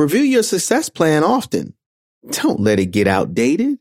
Review your success plan often. Don't let it get outdated.